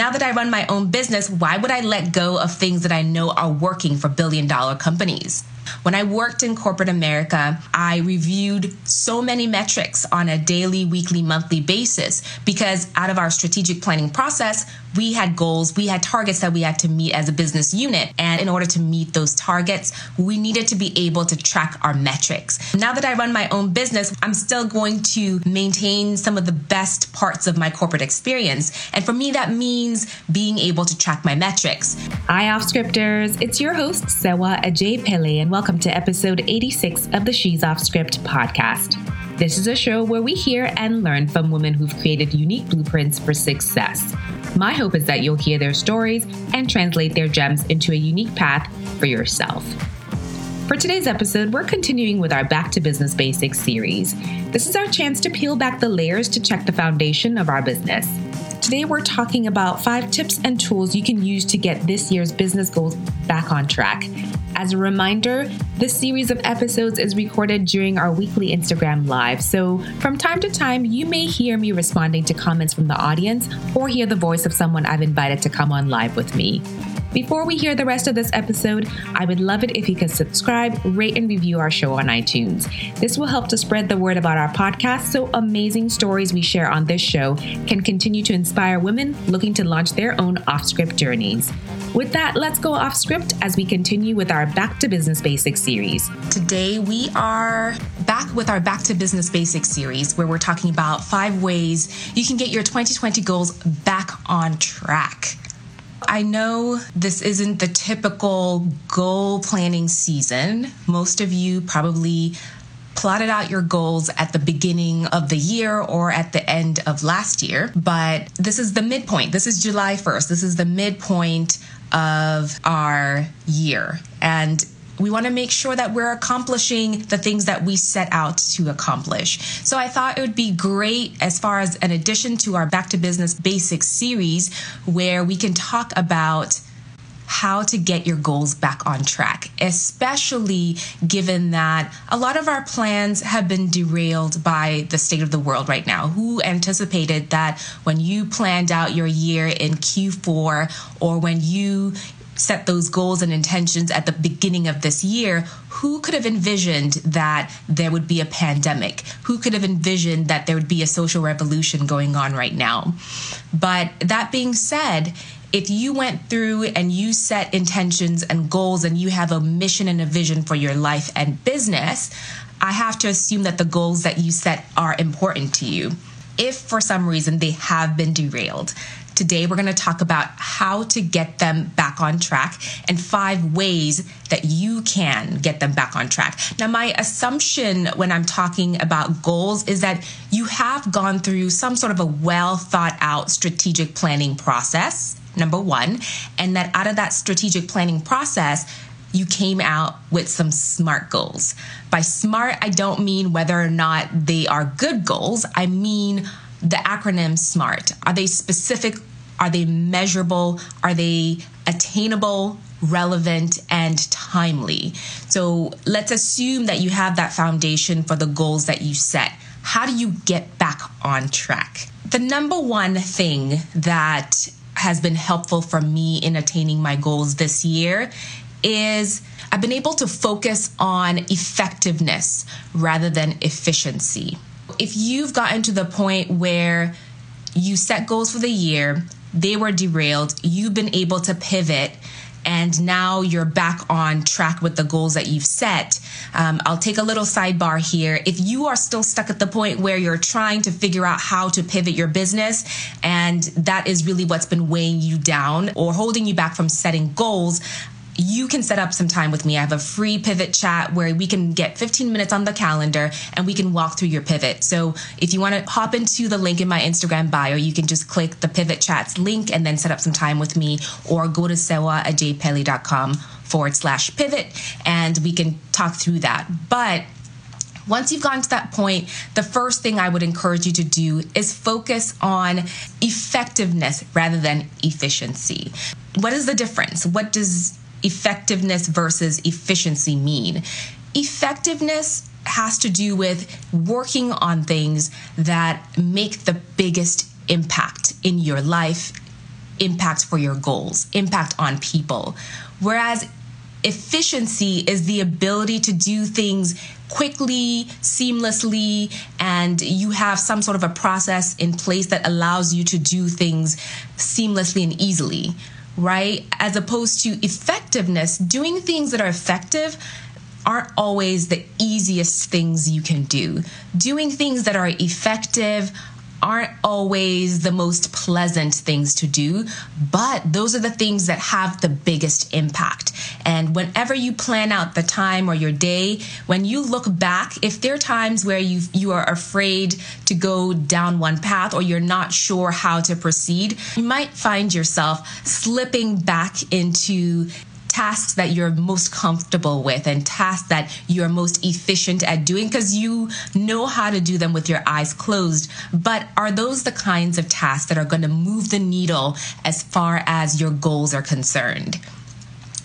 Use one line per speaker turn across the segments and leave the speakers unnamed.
Now that I run my own business, why would I let go of things that I know are working for billion dollar companies? When I worked in corporate America, I reviewed so many metrics on a daily, weekly, monthly basis because out of our strategic planning process, we had goals, we had targets that we had to meet as a business unit. And in order to meet those targets, we needed to be able to track our metrics. Now that I run my own business, I'm still going to maintain some of the best parts of my corporate experience. And for me, that means being able to track my metrics.
Hi, off scripters. It's your host, Sewa Ajay Pele, and welcome to episode 86 of the She's Off Script podcast. This is a show where we hear and learn from women who've created unique blueprints for success. My hope is that you'll hear their stories and translate their gems into a unique path for yourself. For today's episode, we're continuing with our Back to Business Basics series. This is our chance to peel back the layers to check the foundation of our business. Today, we're talking about five tips and tools you can use to get this year's business goals back on track. As a reminder, this series of episodes is recorded during our weekly Instagram Live, so from time to time, you may hear me responding to comments from the audience or hear the voice of someone I've invited to come on live with me. Before we hear the rest of this episode, I would love it if you could subscribe, rate, and review our show on iTunes. This will help to spread the word about our podcast so amazing stories we share on this show can continue to inspire women looking to launch their own off script journeys. With that, let's go off script as we continue with our Back to Business Basics series.
Today, we are back with our Back to Business Basics series where we're talking about five ways you can get your 2020 goals back on track. I know this isn't the typical goal planning season. Most of you probably plotted out your goals at the beginning of the year or at the end of last year, but this is the midpoint. This is July 1st. This is the midpoint of our year. And we want to make sure that we're accomplishing the things that we set out to accomplish. So I thought it would be great as far as an addition to our Back to Business Basics series where we can talk about how to get your goals back on track, especially given that a lot of our plans have been derailed by the state of the world right now. Who anticipated that when you planned out your year in Q4 or when you set those goals and intentions at the beginning of this year, who could have envisioned that there would be a pandemic? Who could have envisioned that there would be a social revolution going on right now? But that being said, if you went through and you set intentions and goals and you have a mission and a vision for your life and business, I have to assume that the goals that you set are important to you. If for some reason they have been derailed, Today, we're going to talk about how to get them back on track and five ways that you can get them back on track. Now, my assumption when I'm talking about goals is that you have gone through some sort of a well thought out strategic planning process, number one, and that out of that strategic planning process, you came out with some SMART goals. By SMART, I don't mean whether or not they are good goals. I mean the acronym SMART. Are they specific are they measurable? Are they attainable? relevant and timely. So let's assume that you have that foundation for the goals that you set. How do you get back on track? The number one thing that has been helpful for me in attaining my goals this year is I've been able to focus on effectiveness rather than efficiency. If you've gotten to the point where you set goals for the year, they were derailed. You've been able to pivot and now you're back on track with the goals that you've set. Um, I'll take a little sidebar here. If you are still stuck at the point where you're trying to figure out how to pivot your business, and that is really what's been weighing you down or holding you back from setting goals, you can set up some time with me. I have a free pivot chat where we can get 15 minutes on the calendar and we can walk through your pivot. So if you want to hop into the link in my Instagram bio, you can just click the pivot chats link and then set up some time with me or go to sewaajaypele.com forward slash pivot and we can talk through that. But once you've gotten to that point, the first thing I would encourage you to do is focus on effectiveness rather than efficiency. What is the difference? What does effectiveness versus efficiency mean? Effectiveness has to do with working on things that make the biggest impact in your life, impact for your goals, impact on people. Whereas efficiency is the ability to do things quickly, seamlessly, and you have some sort of a process in place that allows you to do things seamlessly and easily, right? As opposed to effectiveness, doing things that are effective aren't always the easiest things you can do. Doing things that are effective aren't always the most pleasant things to do, but those are the things that have the biggest impact. And whenever you plan out the time or your day, when you look back, if there are times where you you are afraid to go down one path or you're not sure how to proceed, you might find yourself slipping back into tasks that you're most comfortable with and tasks that you're most efficient at doing because you know how to do them with your eyes closed. But are those the kinds of tasks that are going to move the needle as far as your goals are concerned?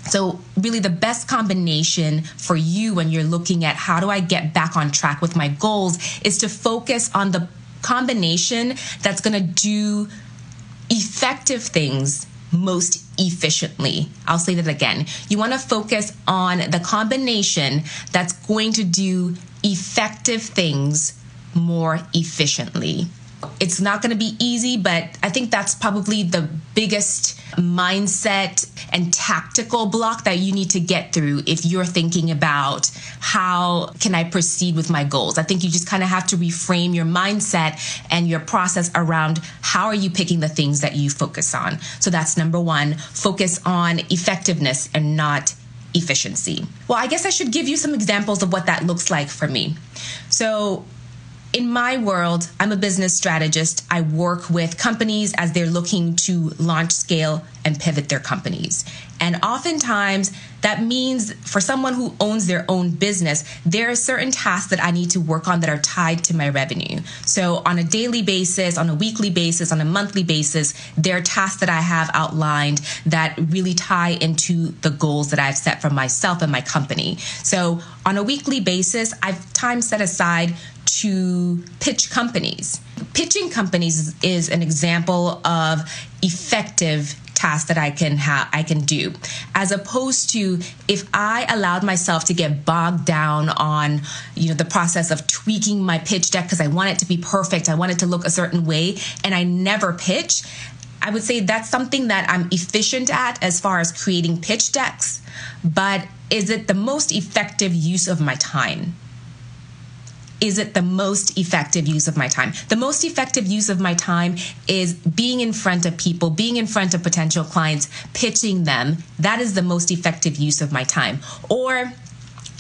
So, really, the best combination for you when you're looking at how do I get back on track with my goals is to focus on the combination that's going to do effective things most efficiently. I'll say that again. You want to focus on the combination that's going to do effective things more efficiently. It's not going to be easy, but I think that's probably the biggest mindset and tactical block that you need to get through if you're thinking about how can I proceed with my goals. I think you just kind of have to reframe your mindset and your process around how are you picking the things that you focus on. So that's number 1, focus on effectiveness and not efficiency. Well, I guess I should give you some examples of what that looks like for me. So, in my world, I'm a business strategist. I work with companies as they're looking to launch, scale, and pivot their companies. And oftentimes, that means for someone who owns their own business, there are certain tasks that I need to work on that are tied to my revenue. So, on a daily basis, on a weekly basis, on a monthly basis, there are tasks that I have outlined that really tie into the goals that I've set for myself and my company. So, on a weekly basis, I've time set aside to pitch companies. Pitching companies is an example of effective task that I can have I can do as opposed to if I allowed myself to get bogged down on you know the process of tweaking my pitch deck because I want it to be perfect I want it to look a certain way and I never pitch I would say that's something that I'm efficient at as far as creating pitch decks but is it the most effective use of my time is it the most effective use of my time? The most effective use of my time is being in front of people, being in front of potential clients, pitching them. That is the most effective use of my time. Or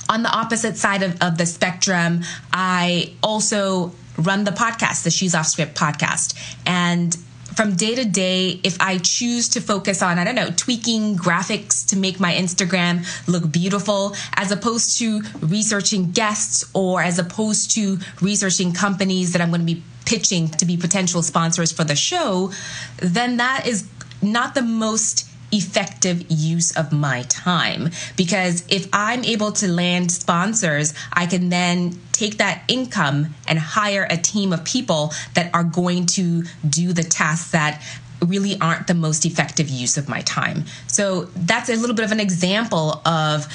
on the opposite side of, of the spectrum, I also run the podcast, the She's Off Script podcast. And from day to day, if I choose to focus on, I don't know, tweaking graphics to make my Instagram look beautiful, as opposed to researching guests or as opposed to researching companies that I'm going to be pitching to be potential sponsors for the show, then that is not the most effective use of my time. Because if I'm able to land sponsors, I can then take that income and hire a team of people that are going to do the tasks that really aren't the most effective use of my time. So that's a little bit of an example of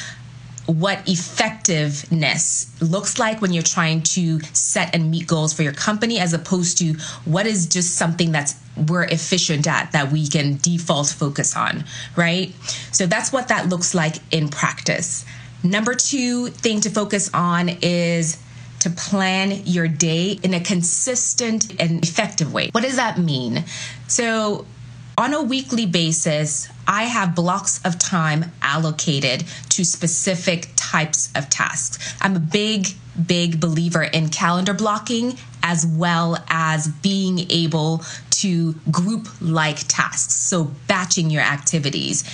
what effectiveness looks like when you're trying to set and meet goals for your company as opposed to what is just something that's we're efficient at that we can default focus on, right? So that's what that looks like in practice. Number 2 thing to focus on is to plan your day in a consistent and effective way. What does that mean? So on a weekly basis, I have blocks of time allocated to specific types of tasks. I'm a big, big believer in calendar blocking as well as being able to group like tasks. So, batching your activities.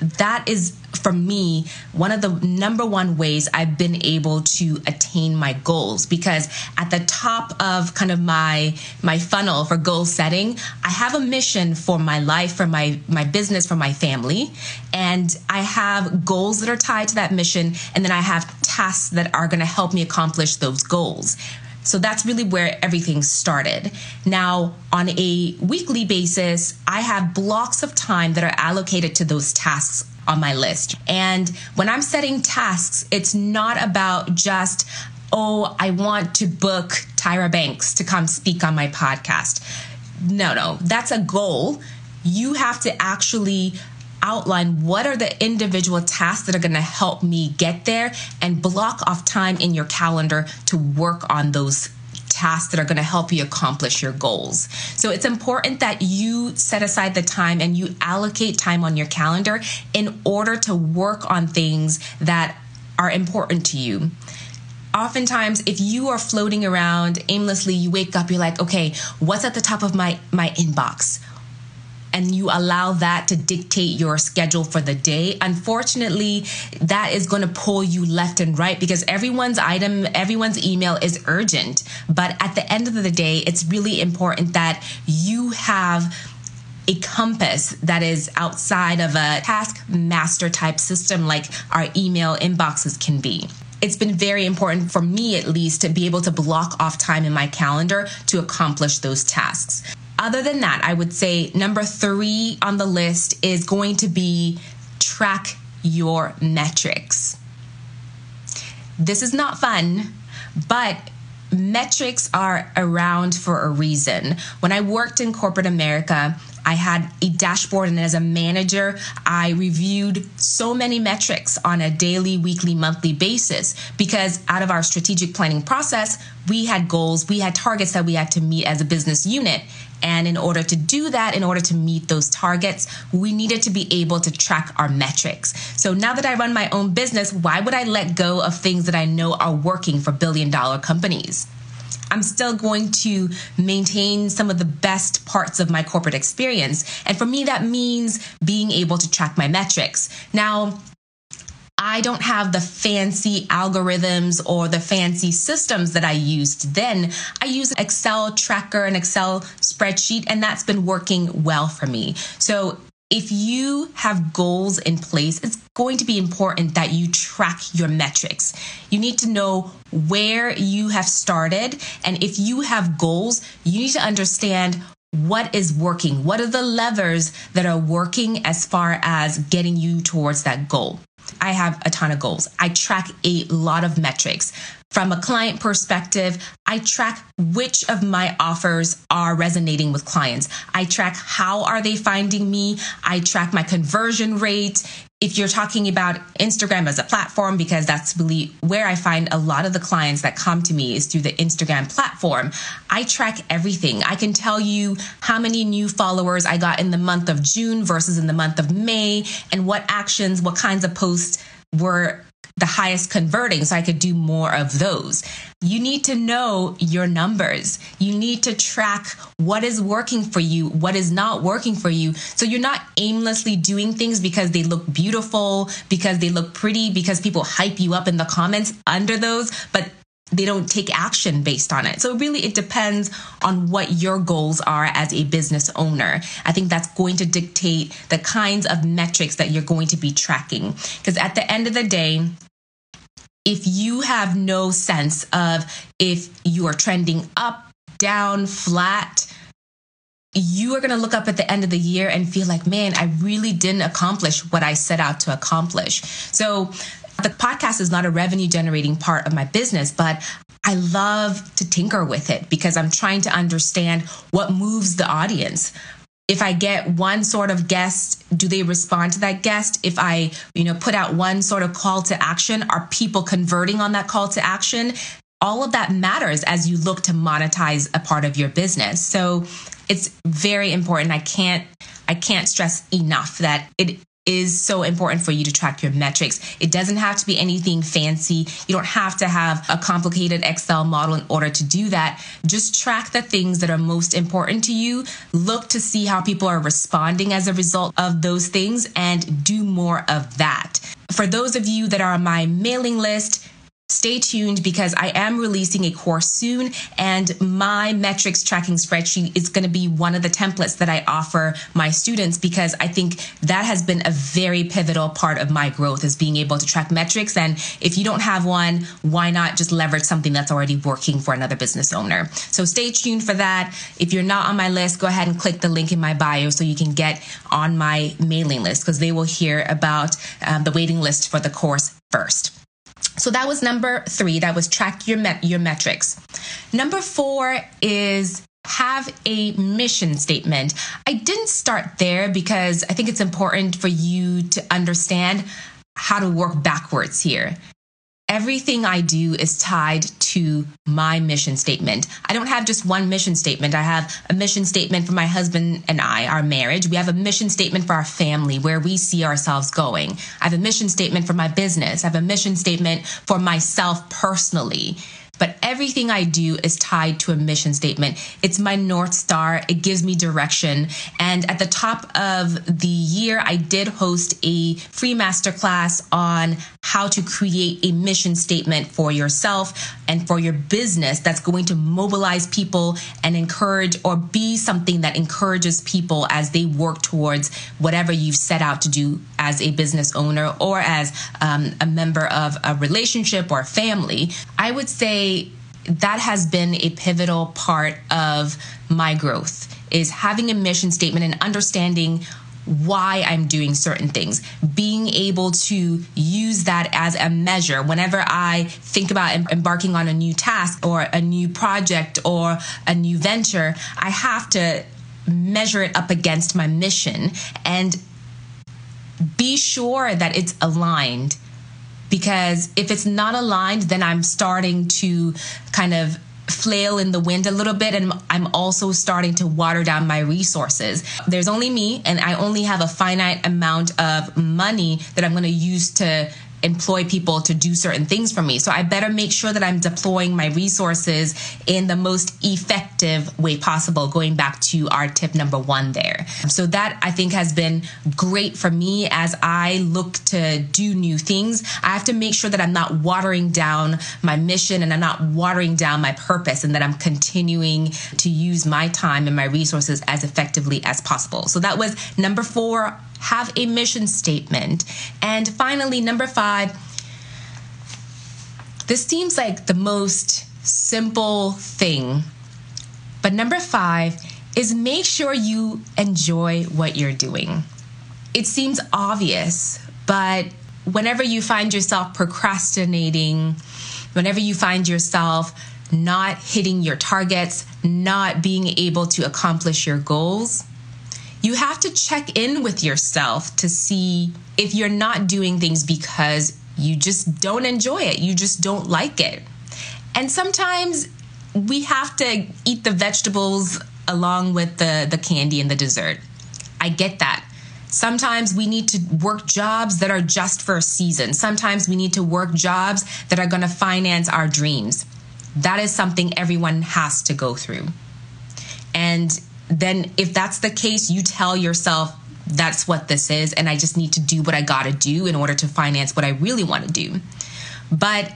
That is for me one of the number one ways I've been able to attain my goals. Because at the top of kind of my my funnel for goal setting, I have a mission for my life, for my my business, for my family, and I have goals that are tied to that mission. And then I have tasks that are going to help me accomplish those goals So that's really where everything started. Now, on a weekly basis, I have blocks of time that are allocated to those tasks on my list. And when I'm setting tasks, it's not about just, oh, I want to book Tyra Banks to come speak on my podcast. No, no, that's a goal. You have to actually outline what are the individual tasks that are going to help me get there and block off time in your calendar to work on those tasks that are going to help you accomplish your goals. So it's important that you set aside the time and you allocate time on your calendar in order to work on things that are important to you oftentimes if you are floating around aimlessly you wake up you're like okay what's at the top of my my inbox and you allow that to dictate your schedule for the day, unfortunately, that is going to pull you left and right because everyone's item, everyone's email is urgent. But at the end of the day, it's really important that you have a compass that is outside of a task master type system like our email inboxes can be it's been very important for me at least to be able to block off time in my calendar to accomplish those tasks. Other than that, I would say number three on the list is going to be track your metrics. This is not fun, but metrics are around for a reason. When I worked in corporate America, I had a dashboard, and as a manager, I reviewed so many metrics on a daily, weekly, monthly basis because out of our strategic planning process, we had goals, we had targets that we had to meet as a business unit. And in order to do that, in order to meet those targets, we needed to be able to track our metrics. So now that I run my own business, why would I let go of things that I know are working for billion dollar companies? I'm still going to maintain some of the best parts of my corporate experience. And for me, that means being able to track my metrics. Now, I don't have the fancy algorithms or the fancy systems that I used then. I use an Excel tracker, an Excel spreadsheet, and that's been working well for me. So if you have goals in place, it's going to be important that you track your metrics. You need to know where you have started. And if you have goals, you need to understand what is working. What are the levers that are working as far as getting you towards that goal? I have a ton of goals. I track a lot of metrics. From a client perspective, I track which of my offers are resonating with clients. I track how are they finding me? I track my conversion rate if you're talking about Instagram as a platform, because that's really where I find a lot of the clients that come to me is through the Instagram platform, I track everything. I can tell you how many new followers I got in the month of June versus in the month of May, and what actions, what kinds of posts were the highest converting so I could do more of those. You need to know your numbers. You need to track what is working for you, what is not working for you. So you're not aimlessly doing things because they look beautiful, because they look pretty, because people hype you up in the comments under those, but they don't take action based on it. So really it depends on what your goals are as a business owner. I think that's going to dictate the kinds of metrics that you're going to be tracking. Because at the end of the day, if you have no sense of if you are trending up, down, flat, you are going to look up at the end of the year and feel like, man, I really didn't accomplish what I set out to accomplish. So, the podcast is not a revenue generating part of my business, but I love to tinker with it because I'm trying to understand what moves the audience if I get one sort of guest, do they respond to that guest? If I, you know, put out one sort of call to action, are people converting on that call to action? All of that matters as you look to monetize a part of your business. So it's very important. I can't I can't stress enough that it is so important for you to track your metrics. It doesn't have to be anything fancy. You don't have to have a complicated Excel model in order to do that. Just track the things that are most important to you. Look to see how people are responding as a result of those things and do more of that. For those of you that are on my mailing list, stay tuned because I am releasing a course soon and my metrics tracking spreadsheet is going to be one of the templates that I offer my students because I think that has been a very pivotal part of my growth is being able to track metrics. And if you don't have one why not just leverage something that's already working for another business owner? So stay tuned for that. If you're not on my list go ahead and click the link in my bio so you can get on my mailing list because they will hear about um, the waiting list for the course first so that was number three. That was track your met- your metrics. Number four is have a mission statement. I didn't start there because I think it's important for you to understand how to work backwards here everything I do is tied to my mission statement. I don't have just one mission statement. I have a mission statement for my husband and I, our marriage. We have a mission statement for our family, where we see ourselves going. I have a mission statement for my business. I have a mission statement for myself personally but everything I do is tied to a mission statement. It's my North Star. It gives me direction. And at the top of the year, I did host a free masterclass on how to create a mission statement for yourself and for your business that's going to mobilize people and encourage or be something that encourages people as they work towards whatever you've set out to do as a business owner or as um, a member of a relationship or family. I would say that has been a pivotal part of my growth is having a mission statement and understanding why I'm doing certain things, being able to use that as a measure. Whenever I think about embarking on a new task or a new project or a new venture, I have to measure it up against my mission and be sure that it's aligned because if it's not aligned, then I'm starting to kind of flail in the wind a little bit and I'm also starting to water down my resources. There's only me and I only have a finite amount of money that I'm going to use to employ people to do certain things for me. So I better make sure that I'm deploying my resources in the most effective way possible, going back to our tip number one there. So that I think has been great for me as I look to do new things. I have to make sure that I'm not watering down my mission and I'm not watering down my purpose and that I'm continuing to use my time and my resources as effectively as possible. So that was number four have a mission statement. And finally, number five, this seems like the most simple thing. But number five is make sure you enjoy what you're doing. It seems obvious, but whenever you find yourself procrastinating, whenever you find yourself not hitting your targets, not being able to accomplish your goals, you have to check in with yourself to see if you're not doing things because you just don't enjoy it, you just don't like it. And sometimes we have to eat the vegetables along with the, the candy and the dessert. I get that. Sometimes we need to work jobs that are just for a season. Sometimes we need to work jobs that are going to finance our dreams. That is something everyone has to go through. And then if that's the case, you tell yourself that's what this is, and I just need to do what I gotta do in order to finance what I really wanna do. But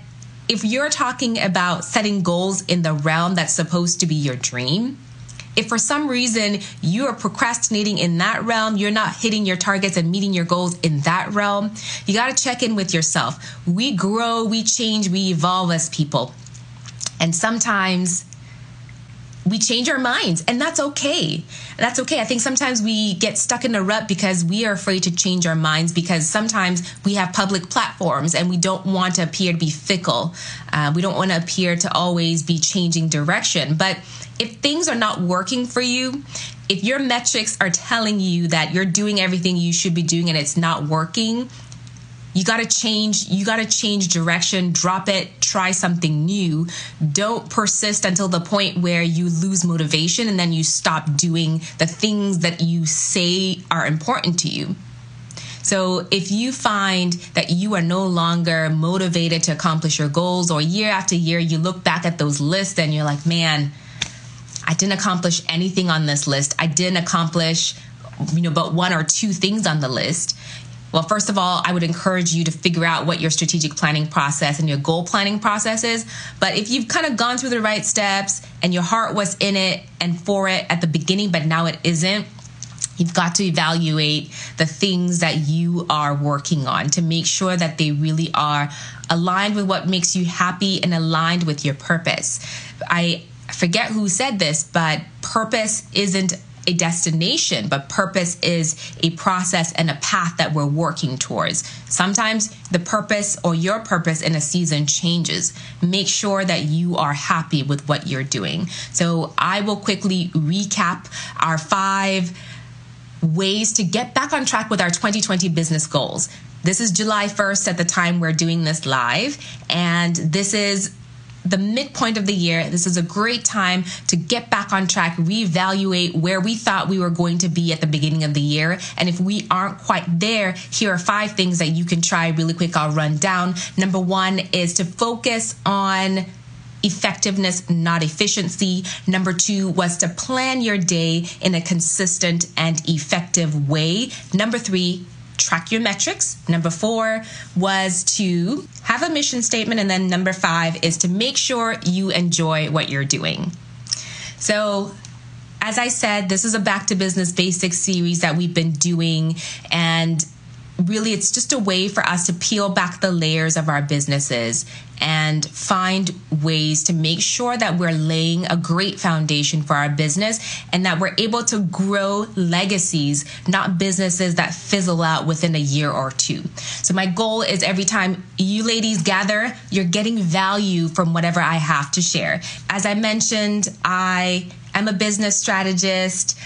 if you're talking about setting goals in the realm that's supposed to be your dream, if for some reason you are procrastinating in that realm, you're not hitting your targets and meeting your goals in that realm, you got to check in with yourself. We grow, we change, we evolve as people. And sometimes we change our minds and that's okay. That's okay. I think sometimes we get stuck in a rut because we are afraid to change our minds because sometimes we have public platforms and we don't want to appear to be fickle. Uh, we don't want to appear to always be changing direction. But if things are not working for you if your metrics are telling you that you're doing everything you should be doing and it's not working you got to change you got to change direction drop it try something new. Don't persist until the point where you lose motivation and then you stop doing the things that you say are important to you. So if you find that you are no longer motivated to accomplish your goals or year after year you look back at those lists and you're like man i didn't accomplish anything on this list. I didn't accomplish you know but one or two things on the list Well, first of all, I would encourage you to figure out what your strategic planning process and your goal planning process is. But if you've kind of gone through the right steps and your heart was in it and for it at the beginning, but now it isn't, You've got to evaluate the things that you are working on to make sure that they really are aligned with what makes you happy and aligned with your purpose. I forget who said this, but purpose isn't a destination, but purpose is a process and a path that we're working towards. Sometimes the purpose or your purpose in a season changes. Make sure that you are happy with what you're doing. So I will quickly recap our five ways to get back on track with our 2020 business goals. This is July 1st at the time we're doing this live, and this is the midpoint of the year. This is a great time to get back on track, reevaluate where we thought we were going to be at the beginning of the year. And if we aren't quite there, here are five things that you can try really quick. I'll run down. Number one is to focus on effectiveness, not efficiency. Number two was to plan your day in a consistent and effective way. Number three, track your metrics. Number four was to have a mission statement. And then number five is to make sure you enjoy what you're doing. So, as I said, this is a back to business basics series that we've been doing. And really it's just a way for us to peel back the layers of our businesses and find ways to make sure that we're laying a great foundation for our business and that we're able to grow legacies, not businesses that fizzle out within a year or two. So, my goal is every time you ladies gather, you're getting value from whatever I have to share. As I mentioned, I am a business strategist.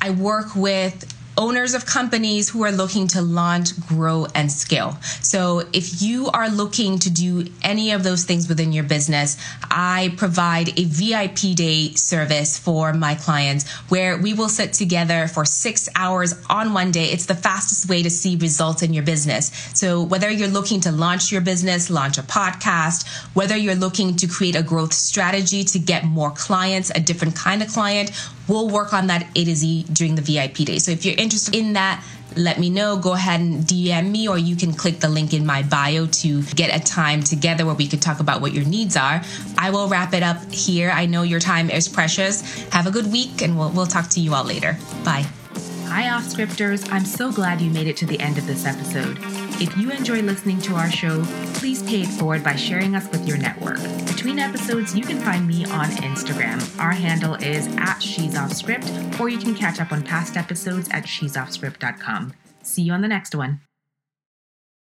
I work with owners of companies who are looking to launch, grow, and scale. So if you are looking to do any of those things within your business, I provide a VIP day service for my clients where we will sit together for six hours on one day. It's the fastest way to see results in your business. So whether you're looking to launch your business, launch a podcast, whether you're looking to create a growth strategy to get more clients, a different kind of client, we'll work on that A to Z during the VIP day. So if you're interested in that, let me know. Go ahead and DM me, or you can click the link in my bio to get a time together where we could talk about what your needs are. I will wrap it up here. I know your time is precious. Have a good week, and we'll, we'll talk to you all later. Bye.
Hi, off scripters. I'm so glad you made it to the end of this episode. If you enjoy listening to our show, please pay it forward by sharing us with your network. Between episodes, you can find me on Instagram. Our handle is at She's Off Script, or you can catch up on past episodes at she'soffscript.com. See you on the next one.